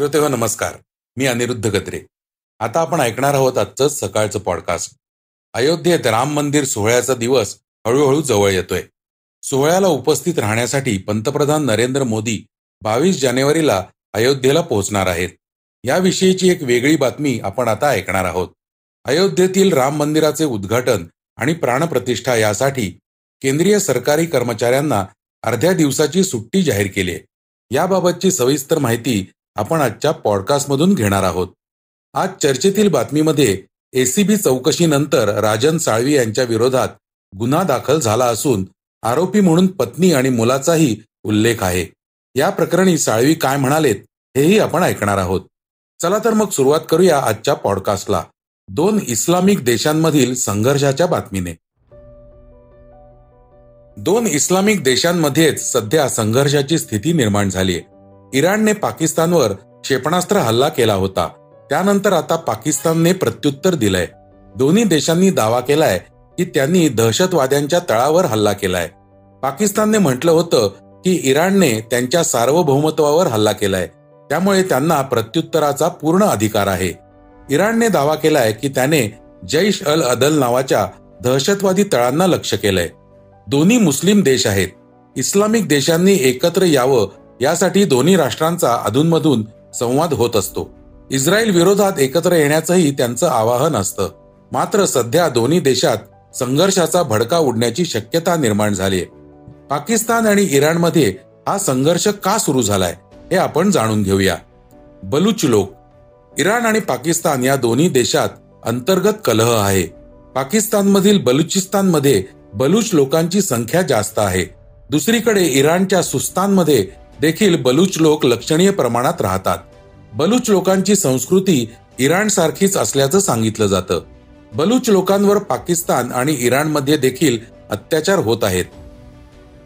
श्रोते हो नमस्कार. मी अनिरुद्ध गत्रे आता आपण ऐकणार आहोत आजचं सकाळचं पॉडकास्ट अयोध्येत राम मंदिर सोहळ्याचा दिवस हळूहळू जवळ येतोय. सोहळ्याला उपस्थित राहण्यासाठी पंतप्रधान नरेंद्र मोदी बावीस जानेवारीला अयोध्येला पोहोचणार आहेत. याविषयीची एक वेगळी बातमी आपण आता ऐकणार आहोत. अयोध्येतील राम मंदिराचे उद्घाटन आणि प्राणप्रतिष्ठा यासाठी केंद्रीय सरकारी कर्मचाऱ्यांना अर्ध्या दिवसाची सुट्टी जाहीर केली आहे. याबाबतची सविस्तर माहिती आपण आजच्या पॉडकास्टमधून घेणार आहोत. आज चर्चेतील बातमीमध्ये एसीबी चौकशीनंतर राजन साळवी यांच्या विरोधात गुन्हा दाखल झाला असून आरोपी म्हणून पत्नी आणि मुलाचाही उल्लेख आहे. या प्रकरणी साळवी काय म्हणालेत हेही आपण ऐकणार आहोत. चला तर मग सुरुवात करूया आजच्या पॉडकास्टला. दोन इस्लामिक देशांमधील संघर्षाच्या बातमीने. दोन इस्लामिक देशांमध्येच सध्या संघर्षाची स्थिती निर्माण झाली आहे इराणने पाकिस्तानवर क्षेपणास्त्र हल्ला केला होता. त्यानंतर आता पाकिस्तानने प्रत्युत्तर दिलंय. दोन्ही देशांनी दावा केलाय की त्यांनी दहशतवाद्यांच्या तळावर हल्ला केलाय. पाकिस्तानने म्हटलं होतं की इराणने त्यांच्या सार्वभौमत्वावर हल्ला केलाय. त्यामुळे त्यांना प्रत्युत्तराचा पूर्ण अधिकार आहे. इराणने दावा केलाय की त्याने जैश अल अदल नावाच्या दहशतवादी तळांना लक्ष केलंय. दोन्ही मुस्लिम देश आहेत. इस्लामिक देशांनी एकत्र यावं यासाठी दोन्ही राष्ट्रांचा अधूनमधून संवाद होत असतो. इस्रायल विरोधात एकत्र येण्याचंही त्यांचं आवाहन असतं. मात्र सध्या दोन्ही देशात संघर्षाचा भडका उडण्याची शक्यता निर्माण झालीय. पाकिस्तान आणि इराणमध्ये हा संघर्ष का सुरू झालाय हे आपण जाणून घेऊया. बलुच लोक. इराण आणि पाकिस्तान या दोन्ही देशात अंतर्गत कलह आहे. पाकिस्तानमधील बलुचिस्तानमध्ये बलूच लोकांची संख्या जास्त आहे. दुसरीकडे इराणच्या सुस्तानमध्ये देखील बलूच लोक लक्षणीय प्रमाणात राहतात. बलूच लोकांची संस्कृती इराण सारखीच असल्याचं सांगितलं जातं. बलूच लोकांवर पाकिस्तान आणि इराणमध्ये देखील अत्याचार होत आहेत.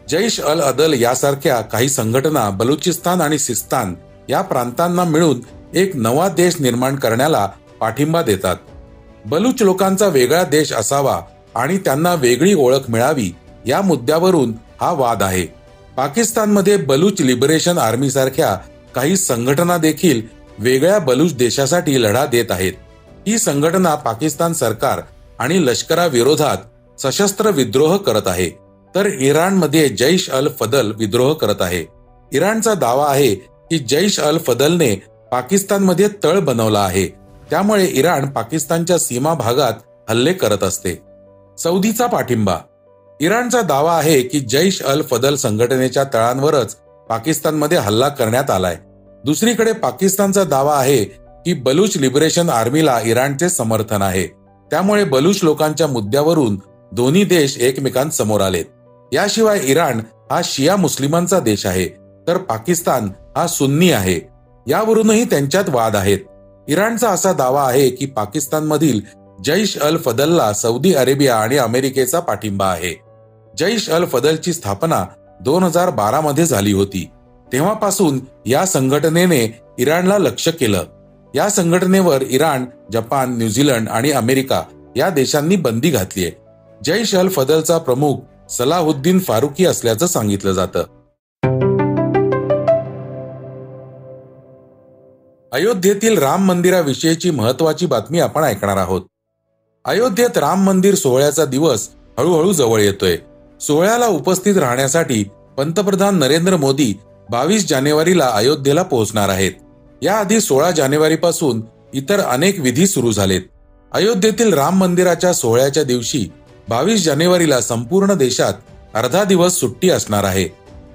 जैश अल अदल यासारख्या काही संघटना बलुचिस्तान आणि सिस्तान या प्रांतांना मिळून एक नवा देश निर्माण करण्याला पाठिंबा देतात. बलूच लोकांचा वेगळा देश असावा आणि त्यांना वेगळी ओळख मिळावी या मुद्द्यावरून हा वाद आहे. पाकिस्तानमध्ये बलूच लिबरेशन आर्मी सारख्या काही संघटना देखील वेगळ्या बलूच देशासाठी लढा देत आहेत. ही संघटना पाकिस्तान सरकार आणि लष्कराविरोधात सशस्त्र विद्रोह करत आहे. तर इराणमध्ये जैश अल फदल विद्रोह करत आहे. इराणचा दावा आहे की जैश अल फदलने पाकिस्तानमध्ये तळ बनवला आहे. त्यामुळे इराण पाकिस्तानच्या सीमा भागात हल्ले करत असते. सौदीचा पाठिंबा इराणचा दावा आहे की जैश अल फदल संघटनेच्या तळांवरच पाकिस्तानमध्ये हल्ला करण्यात आलाय. दुसरीकडे पाकिस्तानचा दावा आहे की बलूच लिबरेशन आर्मीला इराणचे समर्थन आहे. त्यामुळे बलूच लोकांच्या मुद्द्यावरून दोन्ही देश एकमेकांसमोर आलेत. याशिवाय इराण हा शिया मुस्लिमांचा देश आहे तर पाकिस्तान हा सुन्नी आहे. यावरूनही त्यांच्यात वाद आहेत. इराणचा असा दावा आहे की पाकिस्तानमधील जैश अल फदलला सौदी अरेबिया आणि अमेरिकेचा पाठिंबा आहे. जैश अल फदलची स्थापना दोन हजार बारा मध्ये झाली होती. तेव्हापासून या संघटनेने इराणला लक्ष केलं. या संघटनेवर इराण जपान न्यूझीलंड आणि अमेरिका या देशांनी बंदी घातलीय. जैश अल फदलचा प्रमुख सलाहुद्दीन फारुकी असल्याचं सांगितलं जातं. अयोध्येतील राम मंदिराविषयीची महत्वाची बातमी आपण ऐकणार आहोत. अयोध्येत राम मंदिर सोहळ्याचा दिवस हळूहळू जवळ येतोय. सोहळ्याला उपस्थित राहण्यासाठी पंतप्रधान नरेंद्र मोदी बावीस जानेवारीला अयोध्येला पोहोचणार आहेत. याआधी सोळा जानेवारी पासून इतर अनेक विधी सुरू झालेत. अयोध्येतील राम मंदिराच्या सोहळ्याच्या दिवशी बावीस जानेवारीला संपूर्ण देशात अर्धा दिवस सुट्टी असणार आहे.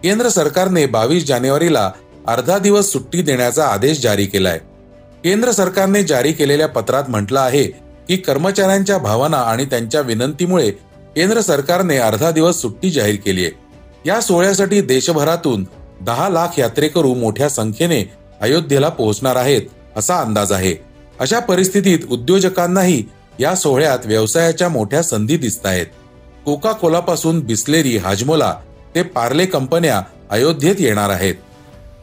केंद्र सरकारने बावीस जानेवारीला अर्धा दिवस सुट्टी देण्याचा आदेश जारी केलाय. केंद्र सरकारने जारी केलेल्या पत्रात म्हटलं आहे की कर्मचाऱ्यांच्या भावना आणि त्यांच्या विनंतीमुळे केंद्र सरकारने अर्धा दिवस सुट्टी जाहीर केली आहे. या सोहळ्यासाठी देशभरातून दहा लाख यात्रेकरू मोठ्या संख्येने अयोध्येला पोहोचणार आहेत असा अंदाज आहे. अशा परिस्थितीत उद्योजकांनाही या सोहळ्यात व्यवसायाच्या मोठ्या संधी दिसत आहेत. कोका कोलापासून बिस्लेरी हाजमोला ते पार्ले कंपन्या अयोध्येत येणार आहेत.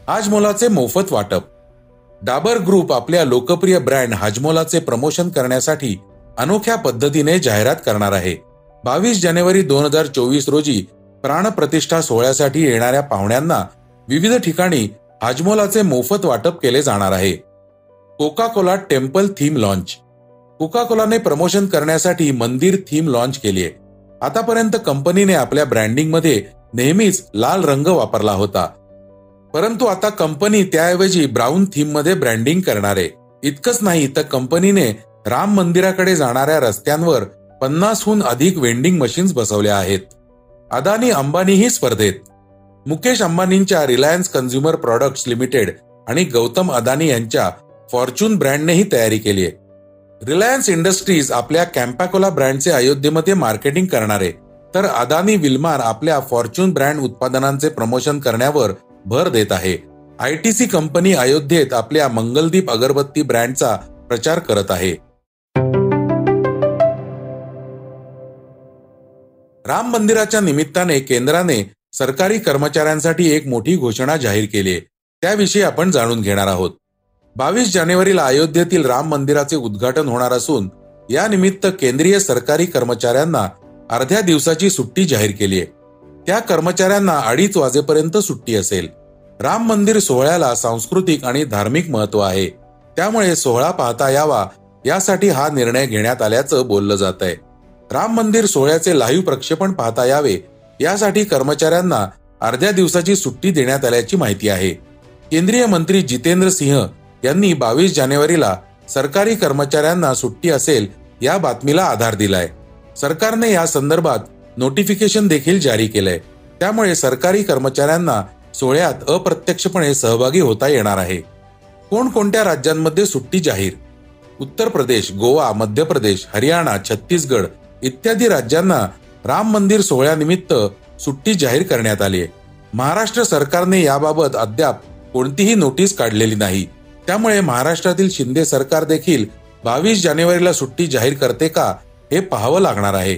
हाजमोलाचे मोफत वाटप. डाबर ग्रुप आपल्या लोकप्रिय ब्रँड हाजमोलाचे प्रमोशन करण्यासाठी अनोख्या पद्धतीने जाहिरात करणार आहे. बावीस जानेवारी दोन हजार चोवीस रोजी प्राणप्रतिष्ठा सोहळ्यासाठी येणाऱ्या पाहुण्यांना विविध ठिकाणी हाजमोलाचे मोफत वाटप केले जाणार आहे. Coca Cola temple theme launch. Coca कोलाने promotion करण्यासाठी मंदिर थीम लॉन्च केली आहे. आतापर्यंत कंपनीने आपल्या ब्रँडिंगमध्ये नेहमीच लाल रंग वापरला होता. परंतु आता कंपनी त्याऐवजी ब्राऊन थीममध्ये ब्रँडिंग करणार आहे. इतकंच नाही तर कंपनीने राम मंदिराकडे जाणाऱ्या रस्त्यांवर पन्नासहून अधिक वेंडिंग मशीन्स बसवल्या आहेत. अदानी अंबानीही स्पर्धेत. मुकेश अंबानींच्या रिलायन्स कन्झ्युमर प्रॉडक्ट्स लिमिटेड आणि गौतम अदानी यांच्या फॉर्च्यून ब्रँडनेही तयारी केली आहे. रिलायन्स इंडस्ट्रीज आपल्या कॅम्पॅकोला ब्रँडचे अयोध्येमध्ये मार्केटिंग करणार. आहे तर अदानी विल्मार आपल्या फॉर्च्यून ब्रँड उत्पादनांचे प्रमोशन करण्यावर भर देत आहे. आयटीसी कंपनी अयोध्येत आपल्या मंगलदीप अगरबत्ती ब्रँडचा प्रचार करत आहे. राम मंदिराच्या निमित्ताने केंद्राने सरकारी कर्मचाऱ्यांसाठी एक मोठी घोषणा जाहीर केली आहे. त्याविषयी आपण जाणून घेणार आहोत. बावीस जानेवारीला अयोध्येतील राम मंदिराचे उद्घाटन होणार असून या निमित्त केंद्रीय सरकारी कर्मचाऱ्यांना अर्ध्या दिवसाची सुट्टी जाहीर केली आहे. त्या कर्मचाऱ्यांना अडीच वाजेपर्यंत सुट्टी असेल. राम मंदिर सोहळ्याला सांस्कृतिक आणि धार्मिक महत्त्व आहे. त्यामुळे सोहळा पाहता यावा यासाठी हा निर्णय घेण्यात आल्याचं बोललं जात आहे राम मंदिर सोहळ्याचे लाईव्ह प्रक्षेपण पाहता यावे यासाठी कर्मचाऱ्यांना अर्ध्या दिवसाची सुट्टी देण्यात आल्याची माहिती आहे. केंद्रीय मंत्री जितेंद्र सिंह यांनी बावीस जानेवारीला सरकारी कर्मचाऱ्यांना सुट्टी असेल या बातमीला आधार दिलाय. सरकारने या संदर्भात नोटिफिकेशन देखील जारी केलंय. त्यामुळे सरकारी कर्मचाऱ्यांना सोहळ्यात अप्रत्यक्षपणे सहभागी होता येणार आहे. कोणकोणत्या राज्यांमध्ये सुट्टी जाहीर? उत्तर प्रदेश गोवा मध्य प्रदेश हरियाणा छत्तीसगड इत्यादी राज्यांना राम मंदिर सोहळ्यानिमित्त सुट्टी जाहीर करण्यात आली आहे. महाराष्ट्र सरकारने याबाबत अद्याप कोणतीही नोटीस काढलेली नाही. त्यामुळे महाराष्ट्रातील शिंदे सरकार देखील बावीस जानेवारीला सुट्टी जाहीर करते का हे पाहावं लागणार आहे.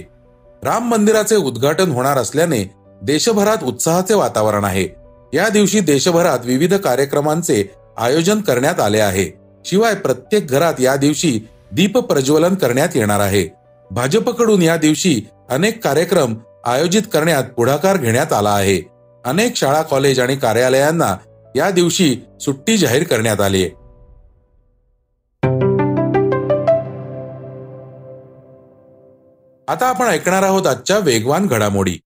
राम मंदिराचे उद्घाटन होणार असल्याने देशभरात उत्साहाचे वातावरण आहे. या दिवशी देशभरात विविध कार्यक्रमांचे आयोजन करण्यात आले आहे. शिवाय प्रत्येक घरात या दिवशी दीप प्रज्वलन करण्यात येणार आहे. भाजपकडून या दिवशी अनेक कार्यक्रम आयोजित करण्यात पुढाकार घेण्यात आला आहे. अनेक शाळा कॉलेज आणि कार्यालयांना या दिवशी सुट्टी जाहीर करण्यात आली आहे. आता आपण ऐकणार आहोत आजच्या वेगवान घडामोडी.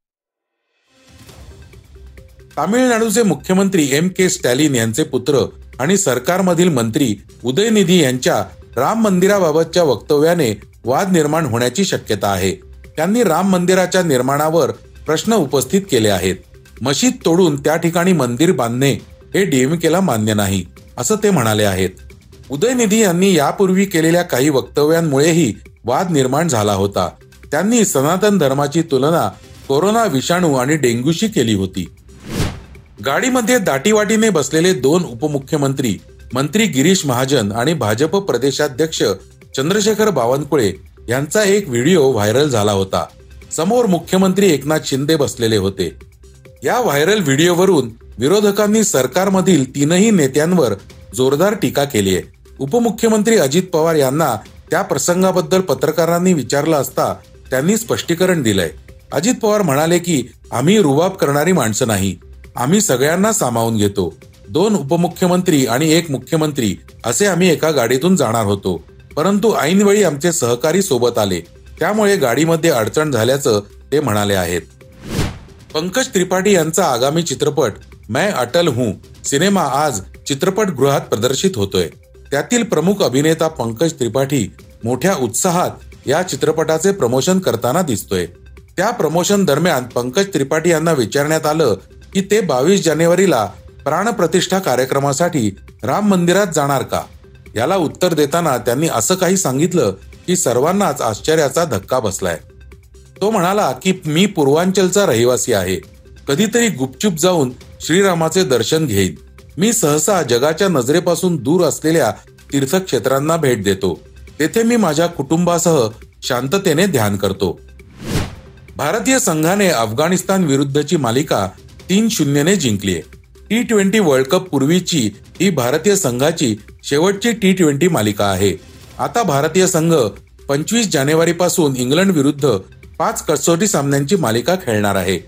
तामिळनाडूचे मुख्यमंत्री एम के स्टॅलिन यांचे पुत्र आणि सरकारमधील मंत्री उदयनिधी यांच्या राम मंदिराबाबतच्या वक्तव्याने वाद निर्माण होण्याची शक्यता आहे. त्यांनी राम मंदिराच्या निर्माणावर प्रश्न उपस्थित केले आहेत. मशीद तोडून त्या ठिकाणी मंदिर बांधणे हे डीएमकेला मान्य नाही असं ते म्हणाले आहेत. उदयनिधी यांनी यापूर्वी केलेल्या काही वक्तव्यांमुळेही वाद निर्माण झाला होता. त्यांनी सनातन धर्माची तुलना कोरोना विषाणू आणि डेंग्यूशी केली होती. गाडीमध्ये दाटीवाटीने बसलेले दोन उपमुख्यमंत्री मंत्री गिरीश महाजन आणि भाजप प्रदेशाध्यक्ष चंद्रशेखर बावनकुळे यांचा एक व्हिडिओ व्हायरल झाला होता. समोर मुख्यमंत्री एकनाथ शिंदे बसलेले होते. या व्हायरल व्हिडिओवरून विरोधकांनी सरकारमधील तीनही नेत्यांवर जोरदार टीका केली आहे. उपमुख्यमंत्री अजित पवार यांना त्या प्रसंगाबद्दल पत्रकारांनी विचारलं असता त्यांनी स्पष्टीकरण दिलंय. अजित पवार म्हणाले की आम्ही रुबाब करणारी माणसं नाही. आम्ही सगळ्यांना सामावून घेतो. दोन उपमुख्यमंत्री आणि एक मुख्यमंत्री असे आम्ही एका गाडीतून जाणार होतो. परंतु ऐनवेळी आमचे सहकारी सोबत आले. त्यामुळे गाडीमध्ये अडचण झाल्याचं ते म्हणाले आहेत. पंकज त्रिपाठी यांचा आगामी चित्रपट मैं अटल हूं. सिनेमा आज चित्रपटगृहात प्रदर्शित होतोय. त्यातील प्रमुख अभिनेता पंकज त्रिपाठी मोठ्या उत्साहात या चित्रपटाचे प्रमोशन करताना दिसतोय. त्या प्रमोशन दरम्यान पंकज त्रिपाठी यांना विचारण्यात आलं की ते बावीस जानेवारीला प्राणप्रतिष्ठा कार्यक्रमासाठी राम मंदिरात जाणार का? याला उत्तर देताना त्यांनी असं काही सांगितलं की सर्वांनाच आश्चर्याचा धक्का बसलाय. तो म्हणाला की मी पूर्वांचलचा रहिवासी आहे. कधीतरी गुपचूप जाऊन श्रीरामाचे दर्शन घेईन. मी सहसा जगाच्या नजरेपासून दूर असलेल्या तीर्थक्षेत्रांना भेट देतो. तेथे मी माझ्या कुटुंबासह शांततेने ध्यान करतो. भारतीय संघाने अफगाणिस्तान विरुद्धची मालिका तीन शून्यने जिंकली टी ट्वेंटी वर्ल्ड कप पूर्वीची ही भारतीय संघाची शेवटची टी ट्वेंटी मालिका आहे. आता भारतीय संघ पंचवीस जानेवारी पासून इंग्लंड विरुद्ध पाच कसोटी सामन्यांची मालिका खेळणार आहे.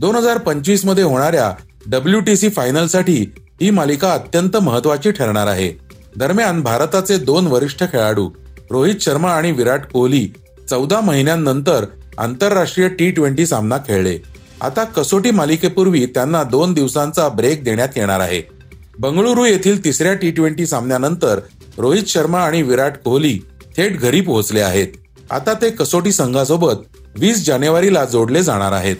दोन हजार पंचवीसमध्ये होणाऱ्या डब्ल्यू टी सी फायनलसाठी ही मालिका अत्यंत महत्वाची ठरणार आहे. दरम्यान भारताचे दोन वरिष्ठ खेळाडू रोहित शर्मा आणि विराट कोहली चौदा महिन्यांनंतर आंतरराष्ट्रीय टी ट्वेंटी सामना खेळले. आता कसोटी मालिकेपूर्वी त्यांना दोन दिवसांचा ब्रेक देण्यात येणार आहे. बंगळुरू येथील तिसऱ्या टी ट्वेंटी सामन्यानंतर रोहित शर्मा आणि विराट कोहली थेट घरी पोहोचले आहेत. आता ते कसोटी संघासोबत वीस जानेवारीला जोडले जाणार आहेत.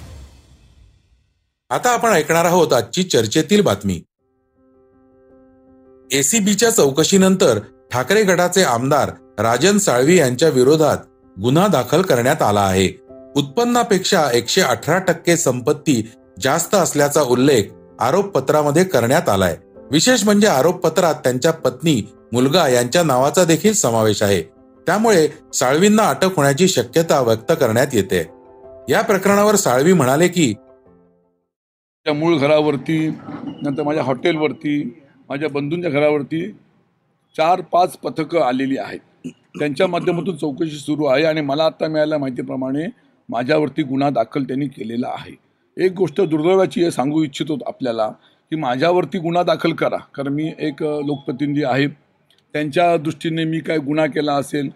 आता आपण ऐकणार आहोत आजची चर्चेतील बातमी. एसीबीच्या चौकशीनंतर ठाकरे गटाचे आमदार राजन साळवी यांच्या विरोधात गुन्हा दाखल करण्यात आला आहे. उत्पन्नापेक्षा एकशे अठरा टक्के संपत्ती जास्त असल्याचा उल्लेख आरोपपत्रामध्ये करण्यात आलाय. विशेष म्हणजे आरोपपत्रात त्यांच्या पत्नी मुलगा यांच्या नावाचा देखील समावेश आहे. त्यामुळे साळवींना अटक होण्याची शक्यता व्यक्त करण्यात येते. या प्रकरणावर साळवी म्हणाले की त्या मूळ घरावरती नंतर माझ्या हॉटेलवरती माझ्या बंधूंच्या घरावरती चार पाच पथकं आलेली आहेत. त्यांच्या माध्यमातून चौकशी सुरू आहे आणि मला आत्ता मिळाल्या माहितीप्रमाणे माझ्यावरती गुन्हा दाखल त्यांनी केलेला आहे. एक गोष्ट दुर्दैवाची सांगू इच्छितो आपल्याला. की माझ्यावरती गुन्हा दाखल करा. कारण मी एक लोकप्रतिनिधी आहे. त्यांच्या दृष्टीने मी काय गुन्हा केला असेल?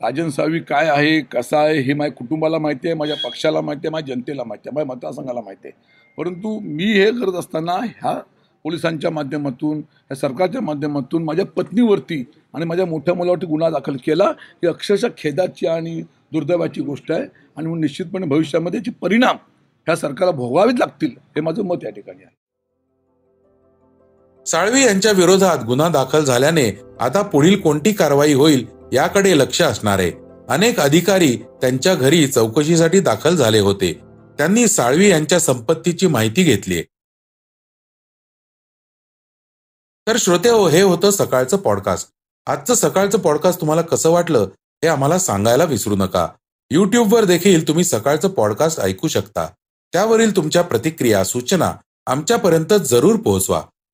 राजन सावी काय आहे? कसा आहे? हे माझ्या कुटुंबाला माहिती आहे माझ्या पक्षाला माहिती आहे माझ्या जनतेला माहिती आहे माझ्या मतदारसंघाला माहिती आहे. परंतु मी हे करत असताना ह्या पोलिसांच्या माध्यमातून ह्या सरकारच्या माध्यमातून माझ्या पत्नीवरती आणि माझ्या मोठ्या मुलावरती गुन्हा दाखल केला ही अक्षरशः खेदाची आणि दुर्दैवाची गोष्ट आहे. आणि म्हणून निश्चितपणे भविष्यामध्ये याचे परिणाम ह्या सरकारला भोगावेच लागतील हे माझं मत या ठिकाणी आहे. साळवी यांच्या विरोधात गुन्हा दाखल झाल्याने आता पुढील कोणती कारवाई होईल याकडे लक्ष असणार आहे. अनेक अधिकारी त्यांच्या घरी चौकशीसाठी दाखल झाले होते. त्यांनी साळवी यांच्या संपत्तीची माहिती घेतली. तर श्रोते हो हे होतं सकाळचं पॉडकास्ट आजचं सकाळचं पॉडकास्ट तुम्हाला कसं वाटलं हे आम्हाला सांगायला विसरू नका. युट्यूबवर देखील तुम्ही सकाळचं पॉडकास्ट ऐकू शकता. त्यावरील तुमच्या प्रतिक्रिया सूचना आमच्यापर्यंत जरूर पोहोचवा.